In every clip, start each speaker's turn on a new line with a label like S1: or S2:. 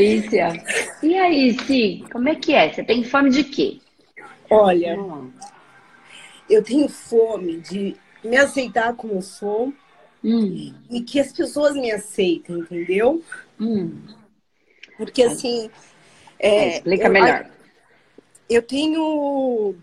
S1: delícia. E aí, Si, como é que é? Você tem fome de quê?
S2: Olha, eu tenho fome de me aceitar como eu sou hum. e que as pessoas me aceitem, entendeu? Hum. Porque assim.
S1: É, é, explica eu, melhor.
S2: Eu tenho.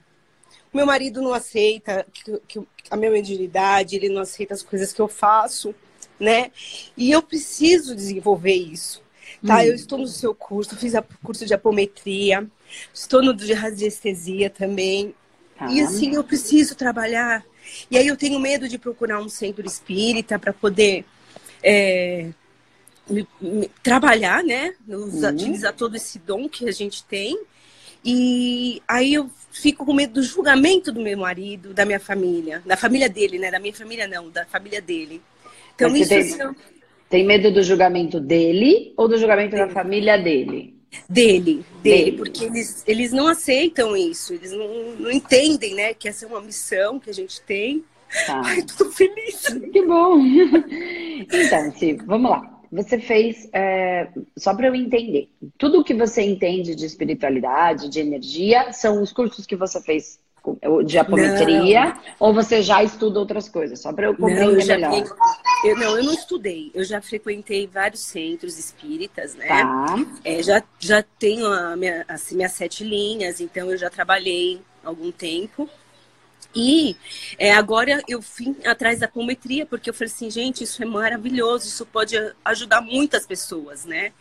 S2: Meu marido não aceita que, que a minha mediunidade, ele não aceita as coisas que eu faço, né? E eu preciso desenvolver isso. Tá, hum. eu estou no seu curso, fiz o curso de apometria, estou no de radiestesia também. Tá. E assim, eu preciso trabalhar. E aí eu tenho medo de procurar um centro espírita para poder é, me, me, trabalhar, né? Usar, Utilizar todo esse dom que a gente tem. E aí eu fico com medo do julgamento do meu marido, da minha família, da família dele, né? Da minha família não, da família dele.
S1: Então Mas isso assim, tem medo do julgamento dele ou do julgamento dele. da família dele?
S2: Dele, dele, dele, porque eles, eles não aceitam isso, eles não, não entendem, né, que essa é uma missão que a gente tem. Tá. Ai, tô feliz.
S1: Que bom. Então, Sim, vamos lá. Você fez, é, só para eu entender, tudo que você entende de espiritualidade, de energia, são os cursos que você fez de apometria não. ou você já estuda outras coisas? Só para eu compreender não, eu melhor.
S2: Eu, não, eu não estudei. Eu já frequentei vários centros espíritas, né? Tá. É, já, já tenho a minha, assim, minhas sete linhas, então eu já trabalhei algum tempo. E é, agora eu vim atrás da apometria, porque eu falei assim, gente, isso é maravilhoso, isso pode ajudar muitas pessoas, né?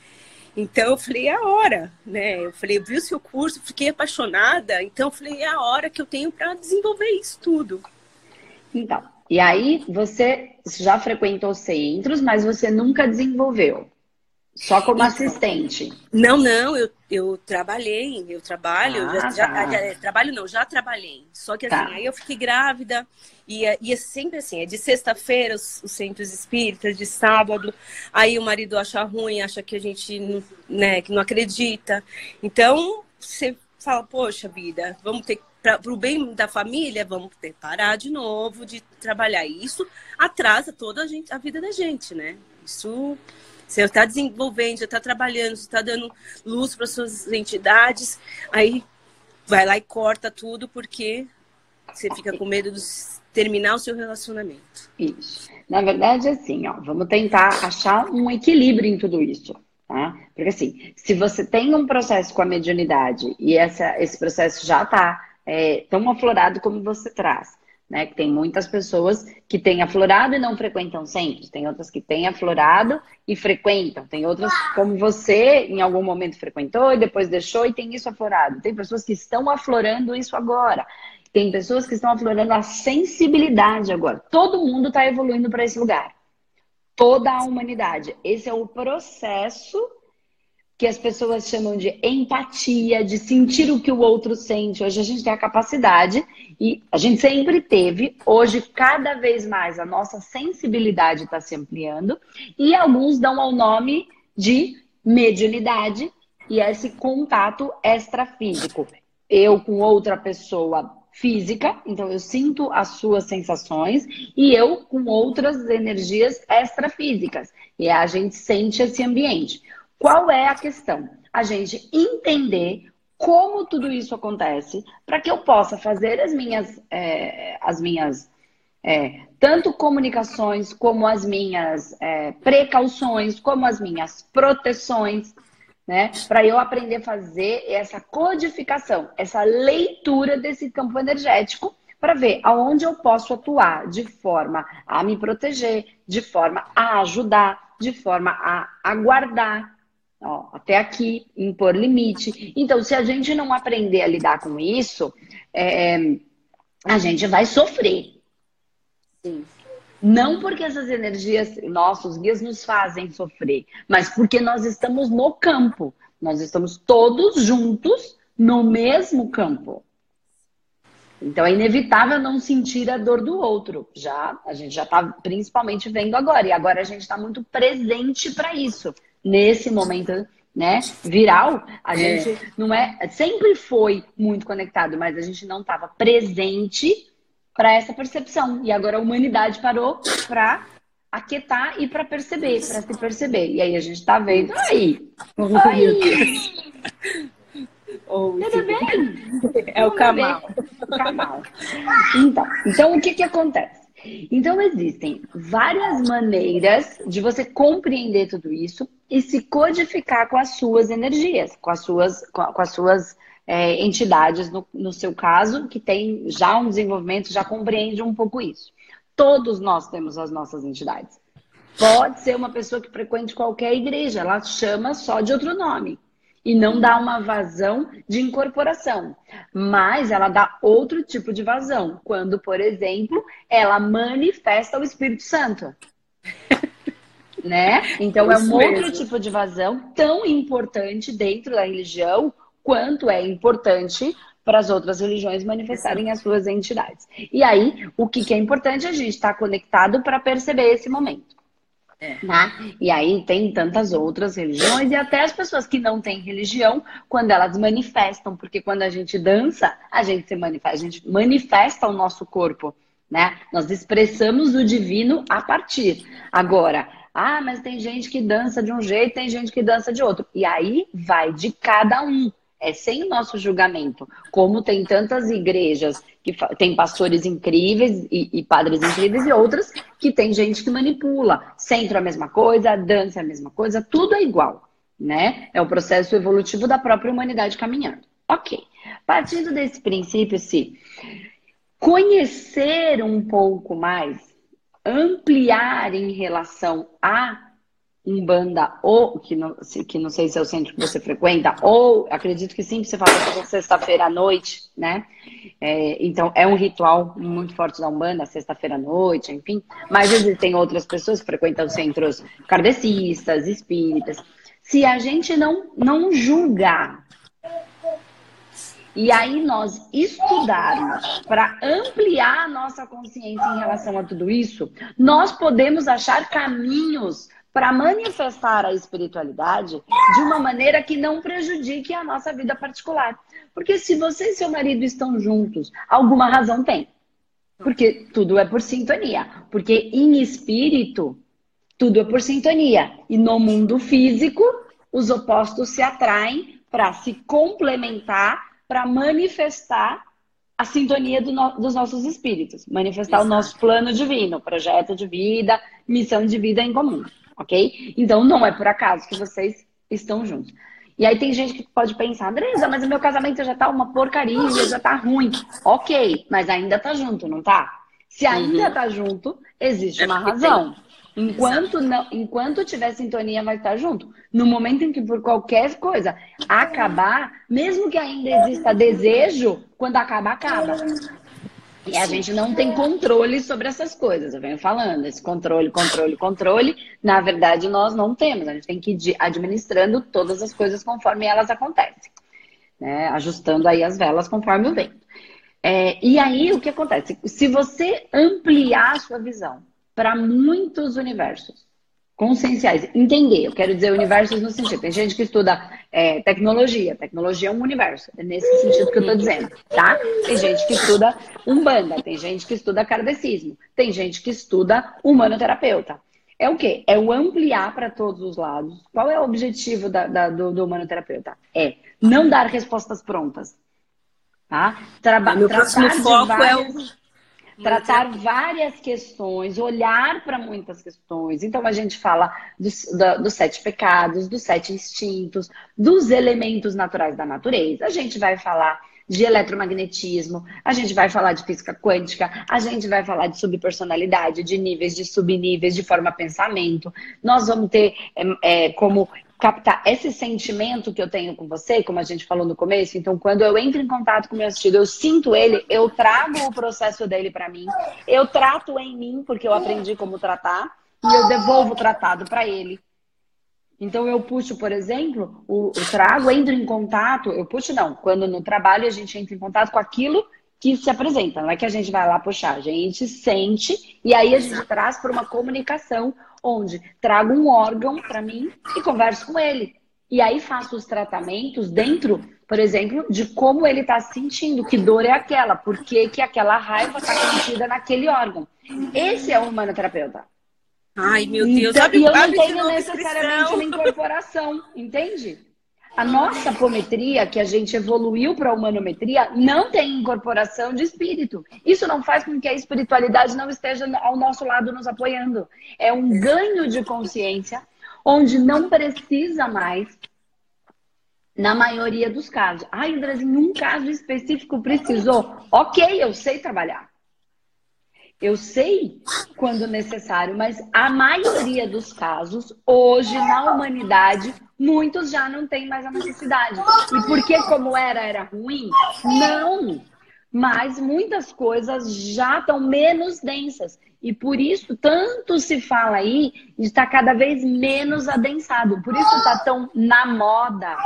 S2: Então eu falei, é a hora, né? Eu falei, vi o seu curso, fiquei apaixonada, então eu falei, é a hora que eu tenho para desenvolver isso tudo.
S1: Então, e aí você já frequentou centros, mas você nunca desenvolveu. Só como assistente?
S2: Não, não, eu, eu trabalhei, eu trabalho, ah, já, tá. já, trabalho não, já trabalhei. Só que assim, tá. aí eu fiquei grávida, e é, e é sempre assim, é de sexta-feira os, os, centros espíritas, de sábado, aí o marido acha ruim, acha que a gente né, que não acredita. Então, você fala, poxa vida, vamos ter para o bem da família, vamos ter que parar de novo de trabalhar. isso atrasa toda a, gente, a vida da gente, né? Isso você está desenvolvendo, já está trabalhando, você está dando luz para suas entidades, aí vai lá e corta tudo porque você fica com medo de terminar o seu relacionamento.
S1: Isso. Na verdade, assim, ó, vamos tentar achar um equilíbrio em tudo isso. Tá? Porque assim, se você tem um processo com a mediunidade e essa, esse processo já está é, tão aflorado como você traz, né? Que tem muitas pessoas que têm aflorado e não frequentam centros, tem outras que têm aflorado e frequentam, tem outras como você em algum momento frequentou e depois deixou e tem isso aflorado. Tem pessoas que estão aflorando isso agora. Tem pessoas que estão aflorando a sensibilidade agora. Todo mundo está evoluindo para esse lugar. Toda a humanidade. Esse é o processo que as pessoas chamam de empatia, de sentir o que o outro sente. Hoje a gente tem a capacidade, e a gente sempre teve, hoje cada vez mais a nossa sensibilidade está se ampliando, e alguns dão ao nome de mediunidade e esse contato extrafísico. Eu com outra pessoa física, então eu sinto as suas sensações, e eu com outras energias extrafísicas. E a gente sente esse ambiente. Qual é a questão? A gente entender como tudo isso acontece para que eu possa fazer as minhas, é, as minhas é, tanto comunicações como as minhas é, precauções, como as minhas proteções, né? Para eu aprender a fazer essa codificação, essa leitura desse campo energético para ver aonde eu posso atuar de forma a me proteger, de forma a ajudar, de forma a aguardar, Ó, até aqui, impor limite. Então, se a gente não aprender a lidar com isso, é, a gente vai sofrer. Sim. Não porque essas energias, nossos guias nos fazem sofrer, mas porque nós estamos no campo. Nós estamos todos juntos no mesmo campo. Então é inevitável não sentir a dor do outro. Já a gente já está principalmente vendo agora e agora a gente está muito presente para isso nesse momento né, viral, a é. gente não é, sempre foi muito conectado, mas a gente não estava presente para essa percepção. E agora a humanidade parou para aquietar e para perceber, para se perceber. E aí a gente está vendo aí. Oi!
S2: Oi. Tudo bem? É o. Kamal.
S1: Então, então, o que, que acontece? Então, existem várias maneiras de você compreender tudo isso e se codificar com as suas energias, com as suas, com, as suas é, entidades, no, no seu caso, que tem já um desenvolvimento, já compreende um pouco isso. Todos nós temos as nossas entidades. Pode ser uma pessoa que frequente qualquer igreja, ela chama só de outro nome e não dá uma vazão de incorporação, mas ela dá outro tipo de vazão, quando, por exemplo, ela manifesta o Espírito Santo. né? Então é um outro tipo de vazão tão importante dentro da religião quanto é importante para as outras religiões manifestarem as suas entidades. E aí, o que, que é importante? A gente estar tá conectado para perceber esse momento. É. Né? E aí tem tantas outras religiões e até as pessoas que não têm religião, quando elas manifestam, porque quando a gente dança, a gente se manifesta, a gente manifesta o nosso corpo, né? Nós expressamos o divino a partir. Agora, ah, mas tem gente que dança de um jeito, tem gente que dança de outro. E aí vai de cada um é sem o nosso julgamento. Como tem tantas igrejas que tem pastores incríveis e, e, padres incríveis e outras que tem gente que manipula. Centro é a mesma coisa, dança é a mesma coisa, tudo é igual, né? É o processo evolutivo da própria humanidade caminhando. Ok. Partindo desse princípio, se conhecer um pouco mais, ampliar em relação a Umbanda, ou que não, que não sei se é o centro que você frequenta, ou acredito que sim, você fala é sexta-feira à noite, né? É, então é um ritual muito forte da Umbanda, sexta-feira à noite, enfim. Mas existem outras pessoas que frequentam centros kardecistas, espíritas. Se a gente não, não julgar e aí nós estudarmos para ampliar a nossa consciência em relação a tudo isso, nós podemos achar caminhos para manifestar a espiritualidade de uma maneira que não prejudique a nossa vida particular. Porque se você e seu marido estão juntos, alguma razão tem. Porque tudo é por sintonia. Porque em espírito, tudo é por sintonia. E no mundo físico, os opostos se atraem para se complementar, para manifestar a sintonia do no, dos nossos espíritos, manifestar Exato. o nosso plano divino, projeto de vida, missão de vida em comum ok? Então não é por acaso que vocês estão juntos. E aí tem gente que pode pensar, Andresa, mas o meu casamento já tá uma porcaria, já tá ruim. Ok, mas ainda tá junto, não tá? Se ainda uhum. tá junto, existe é uma razão. Enquanto, não, enquanto tiver sintonia, vai estar junto. No momento em que por qualquer coisa acabar, mesmo que ainda exista desejo, quando acabar, acaba. E a gente não tem controle sobre essas coisas. Eu venho falando, esse controle, controle, controle. Na verdade, nós não temos. A gente tem que ir administrando todas as coisas conforme elas acontecem. Né? Ajustando aí as velas conforme o vento. É, e aí, o que acontece? Se você ampliar a sua visão para muitos universos, conscienciais. Entender, eu quero dizer universos no sentido. Tem gente que estuda é, tecnologia. Tecnologia é um universo. É nesse sentido que eu estou dizendo, tá? Tem gente que estuda umbanda. Tem gente que estuda kardecismo. Tem gente que estuda humanoterapeuta. É o quê? É o ampliar para todos os lados. Qual é o objetivo da, da, do, do humanoterapeuta? É não dar respostas prontas. Tá?
S2: Traba Meu próximo foco várias... é o
S1: tratar várias questões, olhar para muitas questões. Então a gente fala dos, do, dos sete pecados, dos sete instintos, dos elementos naturais da natureza. A gente vai falar de eletromagnetismo, a gente vai falar de física quântica, a gente vai falar de subpersonalidade, de níveis, de subníveis, de forma pensamento. Nós vamos ter é, é, como captar esse sentimento que eu tenho com você, como a gente falou no começo. Então, quando eu entro em contato com o meu assistido, eu sinto ele, eu trago o processo dele para mim, eu trato em mim, porque eu aprendi como tratar, e eu devolvo o tratado para ele. Então, eu puxo, por exemplo, o, o trago, entro em contato, eu puxo não, quando no trabalho a gente entra em contato com aquilo que se apresenta, não é que a gente vai lá puxar, a gente sente e aí a gente traz para uma comunicação onde trago um órgão para mim e converso com ele. E aí faço os tratamentos dentro, por exemplo, de como ele está sentindo, que dor é aquela, por que, que aquela raiva está contida naquele órgão. Esse é o humanoterapeuta.
S2: Ai, meu Deus.
S1: Então, e eu não tenho necessariamente uma incorporação, entende? A nossa apometria, que a gente evoluiu para a humanometria, não tem incorporação de espírito. Isso não faz com que a espiritualidade não esteja ao nosso lado nos apoiando. É um ganho de consciência onde não precisa mais, na maioria dos casos. Ai, Andrezinho, em um caso específico precisou. Ok, eu sei trabalhar. Eu sei quando necessário, mas a maioria dos casos, hoje, na humanidade, muitos já não têm mais a necessidade. E porque como era, era ruim? Não! Mas muitas coisas já estão menos densas. E por isso, tanto se fala aí, está cada vez menos adensado. Por isso está tão na moda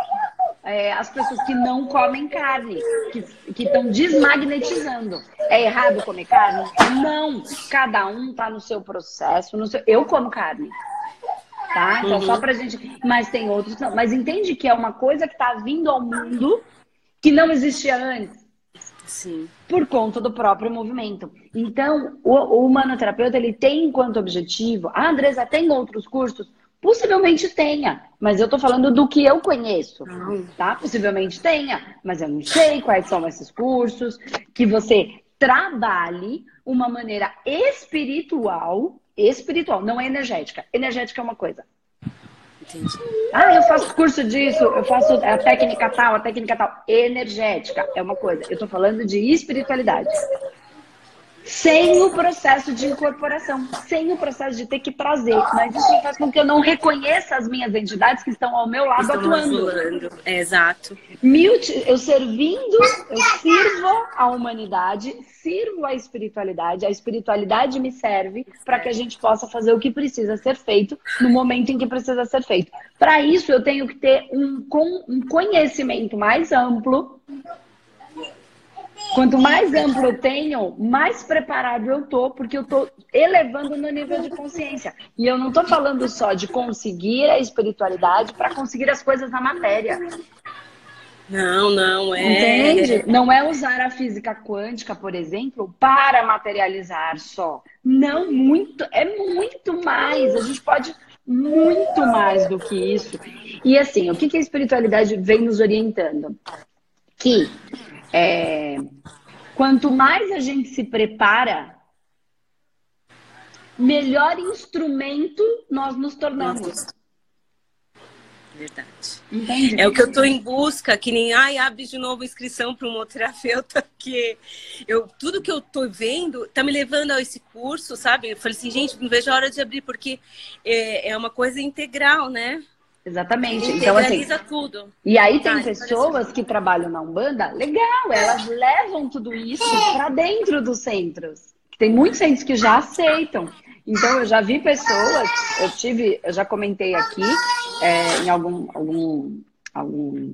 S1: é, as pessoas que não comem carne, que estão desmagnetizando. É errado comer carne? Não. Cada um está no seu processo. No seu... Eu como carne tá? Então, uhum. só pra gente. Mas tem outros que não. Mas entende que é uma coisa que tá vindo ao mundo que não existia antes.
S2: Sim.
S1: Por conta do próprio movimento. Então, o, o humanoterapeuta, ele tem enquanto objetivo. Ah, Andresa, tem outros cursos? Possivelmente tenha, mas eu tô falando do que eu conheço, uhum. tá? Possivelmente tenha, mas eu não sei quais são esses cursos. Que você trabalhe uma maneira espiritual espiritual, não é energética. Energética é uma coisa. Entendi. Ah, eu faço curso disso, eu faço a técnica tal, a técnica tal. Energética é uma coisa. Eu tô falando de espiritualidade sem o processo de incorporação, sem o processo de ter que trazer. Mas isso faz com que eu não reconheça as minhas entidades que estão ao meu lado estão atuando.
S2: É, exato.
S1: Eu servindo, eu sirvo a humanidade, sirvo a espiritualidade, a espiritualidade me serve para que a gente possa fazer o que precisa ser feito no momento em que precisa ser feito. Para isso, eu tenho que ter um, um conhecimento mais amplo Quanto mais amplo eu tenho, mais preparado eu tô, porque eu tô elevando no nível de consciência. E eu não tô falando só de conseguir a espiritualidade para conseguir as coisas na matéria.
S2: Não, não é.
S1: Entende? Não é usar a física quântica, por exemplo, para materializar só. Não, muito, é muito mais. A gente pode muito mais do que isso. E assim, o que, que a espiritualidade vem nos orientando? Que é, quanto mais a gente se prepara, melhor instrumento nós nos tornamos.
S2: Verdade. Entendi. É o que eu estou em busca, que nem ai, abre de novo inscrição para um terapeuta, porque eu, tudo que eu estou vendo está me levando a esse curso, sabe? Eu falei assim, gente, não vejo a hora de abrir, porque é, é uma coisa integral, né?
S1: Exatamente. Então, assim.
S2: tudo.
S1: E aí tem pessoas que trabalham na Umbanda, legal, elas levam tudo isso para dentro dos centros. Tem muitos centros que já aceitam. Então, eu já vi pessoas, eu tive, eu já comentei aqui é, em algum, algum, algum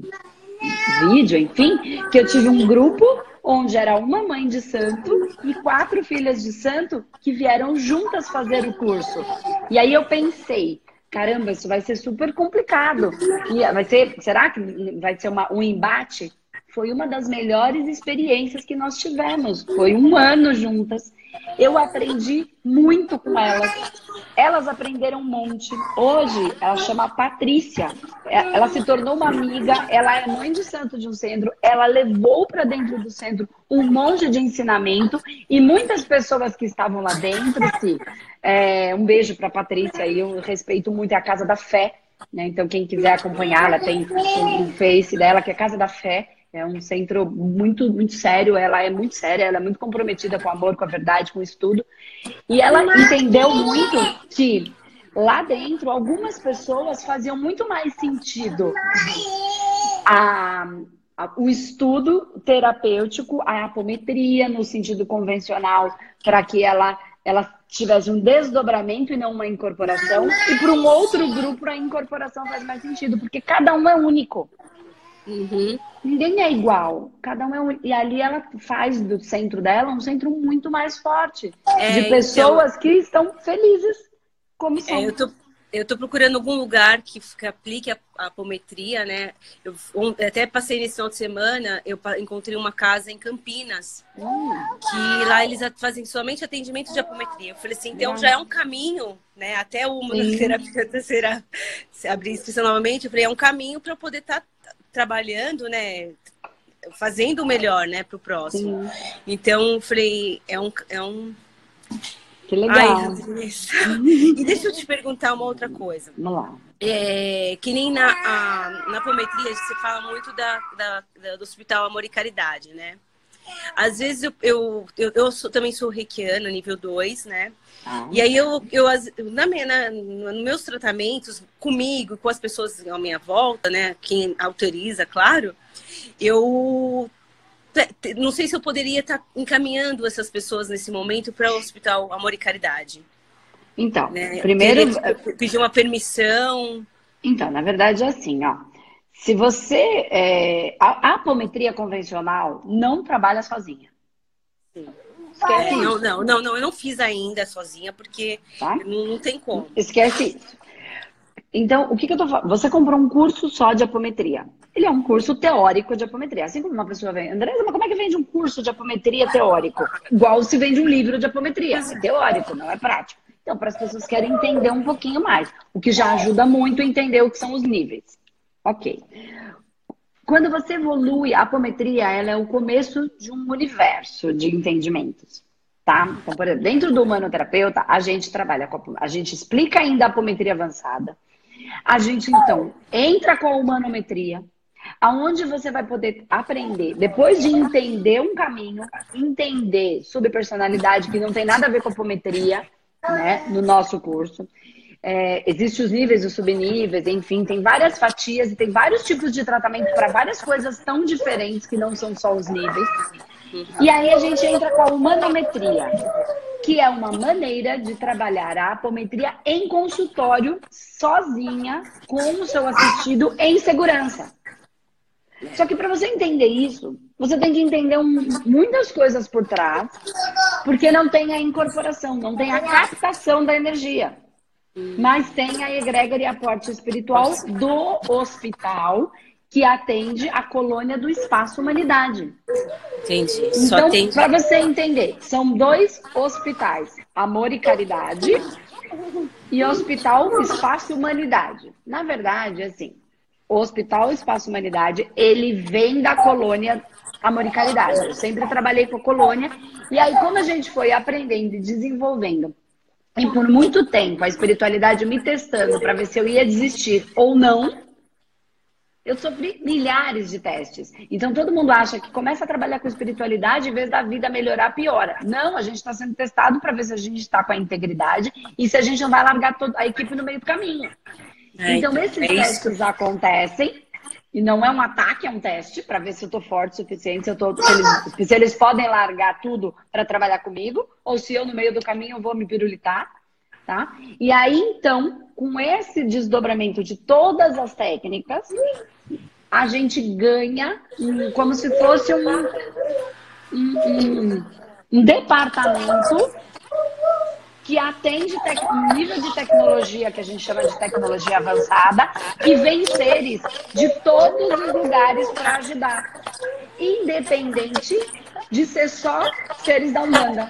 S1: vídeo, enfim, que eu tive um grupo onde era uma mãe de santo e quatro filhas de santo que vieram juntas fazer o curso. E aí eu pensei, caramba, isso vai ser super complicado. E vai ser, será que vai ser uma, um embate? Foi uma das melhores experiências que nós tivemos. Foi um ano juntas. Eu aprendi muito com elas. Elas aprenderam um monte. Hoje, ela chama Patrícia. É, ela se tornou uma amiga. Ela é mãe de santo de um centro. Ela levou para dentro do centro um monte de ensinamento. E muitas pessoas que estavam lá dentro, se, é, um beijo para Patrícia. E eu respeito muito é a Casa da Fé. Né? Então, quem quiser acompanhar, ela tem um Face dela, que é Casa da Fé. É um centro muito, muito sério, ela é muito séria, ela é muito comprometida com o amor, com a verdade, com o estudo. E ela entendeu muito que lá dentro algumas pessoas faziam muito mais sentido a, a, o estudo terapêutico, a apometria no sentido convencional, para que ela, ela tivesse um desdobramento e não uma incorporação. E para um outro grupo a incorporação faz mais sentido, porque cada um é único. Uhum. Ninguém é igual. Cada um é um. E ali ela faz do centro dela um centro muito mais forte. É, de então pessoas então... que estão felizes como são.
S2: É, eu tô eu estou procurando algum lugar que, que aplique a, a apometria, né? Eu um, até passei nesse final de semana, eu encontrei uma casa em Campinas, hum. que lá eles fazem somente atendimento de apometria. Eu falei assim, então já é um caminho, né? Até o terapeuta será se abrir inscrição novamente, eu falei, é um caminho para poder estar tá trabalhando, né? Fazendo o melhor, né, para o próximo. Sim. Então, falei, é um, é um
S1: que legal. Ai,
S2: e deixa eu te perguntar uma outra coisa.
S1: Vamos lá.
S2: É, que nem na, a, na apometria você fala muito da, da, da, do Hospital Amor e Caridade, né? Às vezes eu, eu, eu, eu sou, também sou reikiana, nível 2, né? Ah. E aí eu, eu na, na, nos meus tratamentos, comigo, com as pessoas à minha volta, né? Quem autoriza, claro, eu não sei se eu poderia estar encaminhando essas pessoas nesse momento para o Hospital Amor e Caridade.
S1: Então, né? primeiro.
S2: Pedir uma permissão.
S1: Então, na verdade é assim, ó. Se você. É, a, a apometria convencional não trabalha sozinha.
S2: Sim. Esquece não, não, não, não, eu não fiz ainda sozinha, porque tá? não, não tem como.
S1: Esquece isso. Então, o que, que eu tô falando? Você comprou um curso só de apometria. Ele é um curso teórico de apometria. Assim como uma pessoa vem, Andresa, mas como é que vende um curso de apometria teórico? Igual se vende um livro de apometria. É teórico, não é prático. Então, para as pessoas que querem entender um pouquinho mais, o que já ajuda muito a entender o que são os níveis. Ok. Quando você evolui, a apometria ela é o começo de um universo de entendimentos. Tá? Então, por exemplo, dentro do humanoterapeuta, a gente trabalha com a, a gente explica ainda a apometria avançada. A gente, então, entra com a humanometria, aonde você vai poder aprender, depois de entender um caminho, entender subpersonalidade, que não tem nada a ver com apometria, né, no nosso curso. É, Existem os níveis, os subníveis, enfim, tem várias fatias e tem vários tipos de tratamento para várias coisas tão diferentes que não são só os níveis. E aí a gente entra com a humanometria, que é uma maneira de trabalhar a apometria em consultório, sozinha, com o seu assistido em segurança. Só que para você entender isso, você tem que entender um, muitas coisas por trás, porque não tem a incorporação, não tem a captação da energia. Mas tem a egrégora e aporte espiritual do hospital que atende a colônia do espaço humanidade.
S2: Entendi.
S1: Então, para você entender, são dois hospitais, Amor e Caridade e Hospital Espaço Humanidade. Na verdade, assim, o Hospital Espaço Humanidade, ele vem da colônia Amor e Caridade. Eu sempre trabalhei com a colônia. E aí, como a gente foi aprendendo e desenvolvendo, e por muito tempo a espiritualidade me testando para ver se eu ia desistir ou não, eu sofri milhares de testes. Então todo mundo acha que começa a trabalhar com espiritualidade, em vez da vida melhorar, piora. Não, a gente está sendo testado para ver se a gente está com a integridade e se a gente não vai largar toda a equipe no meio do caminho. É, então, então, esses é testes acontecem. E não é um ataque, é um teste para ver se eu tô forte o suficiente, se, eu tô, se, eles, se eles podem largar tudo para trabalhar comigo, ou se eu no meio do caminho vou me pirulitar, tá? E aí, então, com esse desdobramento de todas as técnicas, a gente ganha como se fosse um, um, um departamento que atende um nível de tecnologia que a gente chama de tecnologia avançada, que vem seres de todos os lugares para ajudar, independente de ser só seres da Umbanda.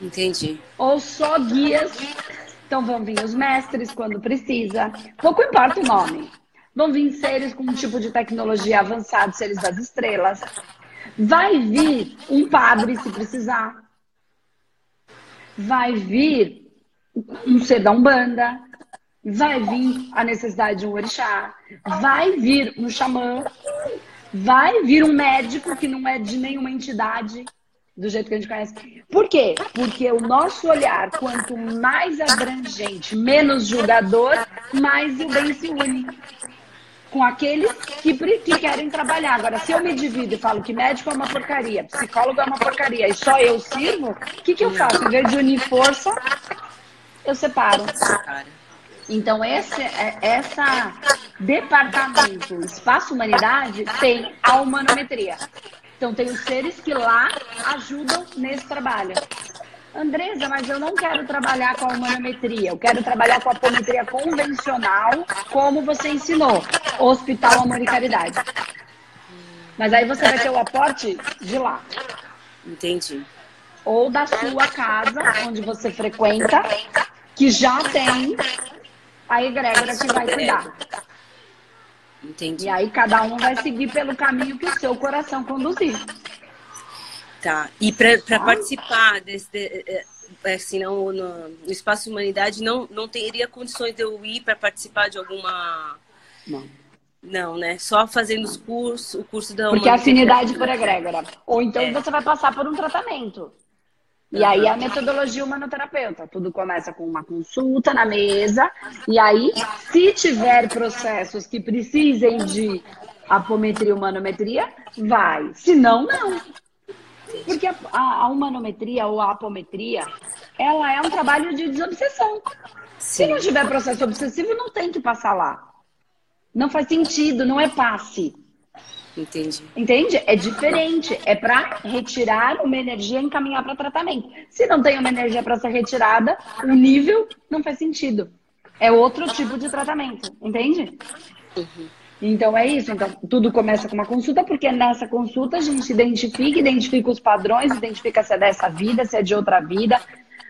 S2: Entendi.
S1: Ou só guias. Então vão vir os mestres quando precisa. Pouco importa o nome. Vão vir seres com um tipo de tecnologia avançada, seres das estrelas. Vai vir um padre se precisar vai vir um ser da Umbanda, vai vir a necessidade de um orixá, vai vir um xamã, vai vir um médico que não é de nenhuma entidade do jeito que a gente conhece. Por quê? Porque o nosso olhar, quanto mais abrangente, menos julgador, mais o bem se une com aqueles que, que querem trabalhar. Agora, se eu me divido e falo que médico é uma porcaria, psicólogo é uma porcaria e só eu sirvo, o que, que eu faço? Em vez de unir força, eu separo. Então, esse, é, essa departamento Espaço Humanidade tem a humanometria. Então, tem os seres que lá ajudam nesse trabalho. Andresa, mas eu não quero trabalhar com a humanometria, eu quero trabalhar com a apometria convencional, como você ensinou, Hospital Amor e Caridade. Mas aí você vai ter o aporte de lá.
S2: Entendi.
S1: Ou da sua casa, onde você frequenta, que já tem a egrégora que vai cuidar.
S2: Entendi.
S1: E aí cada um vai seguir pelo caminho que o seu coração conduzir.
S2: Tá. E para ah. participar desse. De, é, é, assim, não, no, no Espaço Humanidade, não, não teria condições de eu ir para participar de alguma.
S1: Não.
S2: Não, né? Só fazendo os cursos, o curso da
S1: Porque afinidade por egrégora. Ou então é. você vai passar por um tratamento. E uhum. aí a metodologia humanoterapeuta. Tudo começa com uma consulta na mesa. E aí, se tiver processos que precisem de apometria e humanometria, vai. Se não, não. Porque a, a, humanometria ou a apometria, ela é um trabalho de desobsessão. Sim. Se não tiver processo obsessivo, não tem que passar lá. Não faz sentido, não é passe.
S2: Entendi.
S1: Entende? É diferente. É para retirar uma energia e encaminhar para tratamento. Se não tem uma energia para ser retirada, o nível não faz sentido. É outro tipo de tratamento. Entende? Uhum. Então é isso. Então, tudo começa com uma consulta, porque nessa consulta a gente identifica, identifica os padrões, identifica se é dessa vida, se é de outra vida.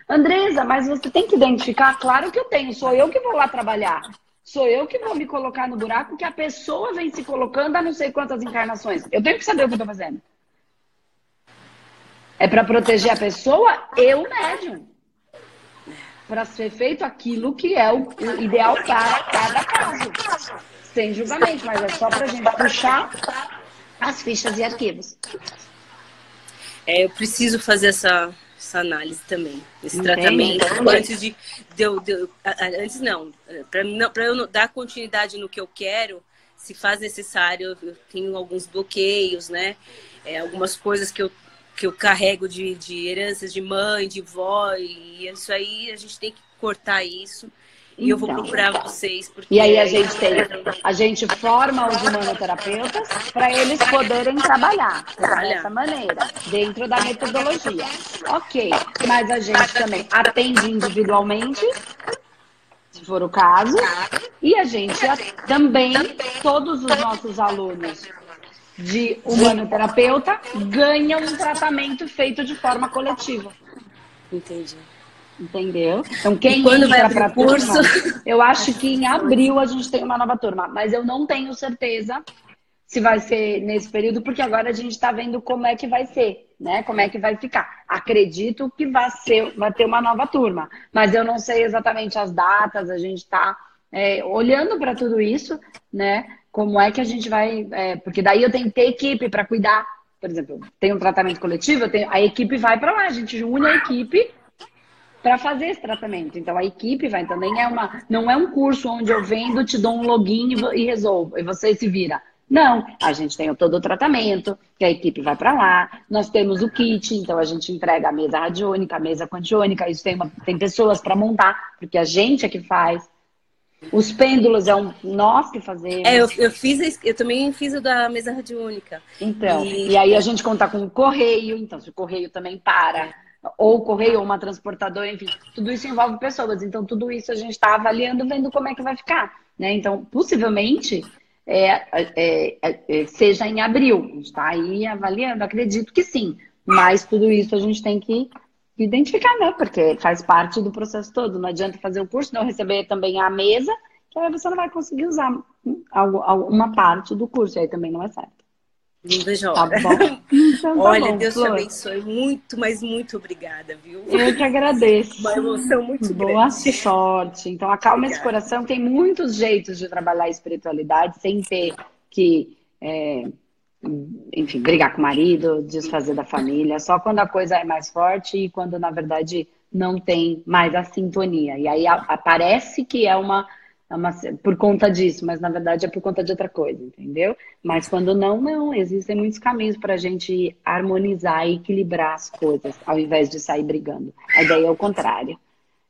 S1: Andresa, mas você tem que identificar, claro que eu tenho, sou eu que vou lá trabalhar. Sou eu que vou me colocar no buraco que a pessoa vem se colocando a não sei quantas encarnações. Eu tenho que saber o que eu tô fazendo. É para proteger a pessoa e o médium. Para ser feito aquilo que é o ideal para cada caso sem julgamento, mas é só para a gente puxar as fichas e arquivos.
S2: É, eu preciso fazer essa, essa análise também, esse Entendi. tratamento, então, antes de, de, eu, de eu, antes não, para não, eu dar continuidade no que eu quero, se faz necessário, eu tenho alguns bloqueios, né? É, algumas coisas que eu, que eu carrego de, de heranças de mãe, de vó, e isso aí a gente tem que cortar isso e eu vou então. procurar vocês. Porque...
S1: E aí a gente tem, a gente forma os humanoterapeutas para eles poderem trabalhar, trabalhar dessa maneira, dentro da metodologia. Ok, mas a gente também atende individualmente, se for o caso, e a gente também, todos os nossos alunos de humanoterapeuta ganham um tratamento feito de forma coletiva.
S2: Entendi.
S1: Entendeu? Então, quem quando vai para curso? Turma, eu acho que em abril a gente tem uma nova turma, mas eu não tenho certeza se vai ser nesse período, porque agora a gente está vendo como é que vai ser, né? Como é que vai ficar. Acredito que vai, ser, vai ter uma nova turma, mas eu não sei exatamente as datas, a gente está é, olhando para tudo isso, né? Como é que a gente vai. É, porque daí eu tenho que ter equipe para cuidar. Por exemplo, tem um tratamento coletivo, tenho, a equipe vai para lá, a gente une a equipe para fazer esse tratamento. Então a equipe vai também é uma, não é um curso onde eu vendo, te dou um login e, resolvo e você se vira. Não, a gente tem todo o tratamento, que a equipe vai para lá, nós temos o kit, então a gente entrega a mesa radiônica, a mesa quantiônica, isso tem, uma, tem pessoas para montar, porque a gente é que faz. Os pêndulos é um nós que fazemos.
S2: É, eu, eu fiz, eu também fiz o da mesa radiônica.
S1: Então, e... e aí a gente conta com o correio, então se o correio também para ou correio, ou uma transportadora, enfim, tudo isso envolve pessoas. Então, tudo isso a gente está avaliando, vendo como é que vai ficar. Né? Então, possivelmente, é, é, é, é seja em abril. A gente está aí avaliando, acredito que sim. Mas tudo isso a gente tem que identificar, né? Porque faz parte do processo todo. Não adianta fazer o curso, não receber também a mesa, que aí você não vai conseguir usar uma parte do curso, aí também não é certo.
S2: Não vejo Tá bom. Então, tá Olha, bom, Deus Flor. te abençoe. Muito, mas muito obrigada, viu?
S1: Eu que agradeço.
S2: Uma emoção muito
S1: Boa grande. sorte. Então, acalma obrigada. esse coração. Tem muitos jeitos de trabalhar a espiritualidade sem ter que, é, enfim, brigar com o marido, desfazer da família. Só quando a coisa é mais forte e quando, na verdade, não tem mais a sintonia. E aí aparece que é uma é uma, por conta disso, mas na verdade é por conta de outra coisa, entendeu? Mas quando não, não, existem muitos caminhos para a gente harmonizar e equilibrar as coisas, ao invés de sair brigando. A ideia é o contrário.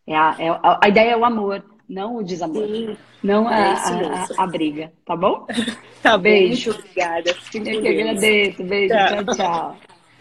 S1: É a, é a, a ideia é o amor, não o desamor. Sim, não a, é a, a, briga, tá bom?
S2: tá beijo. Muito obrigada.
S1: Eu que agradeço. Beijo, tchau, tchau. tchau.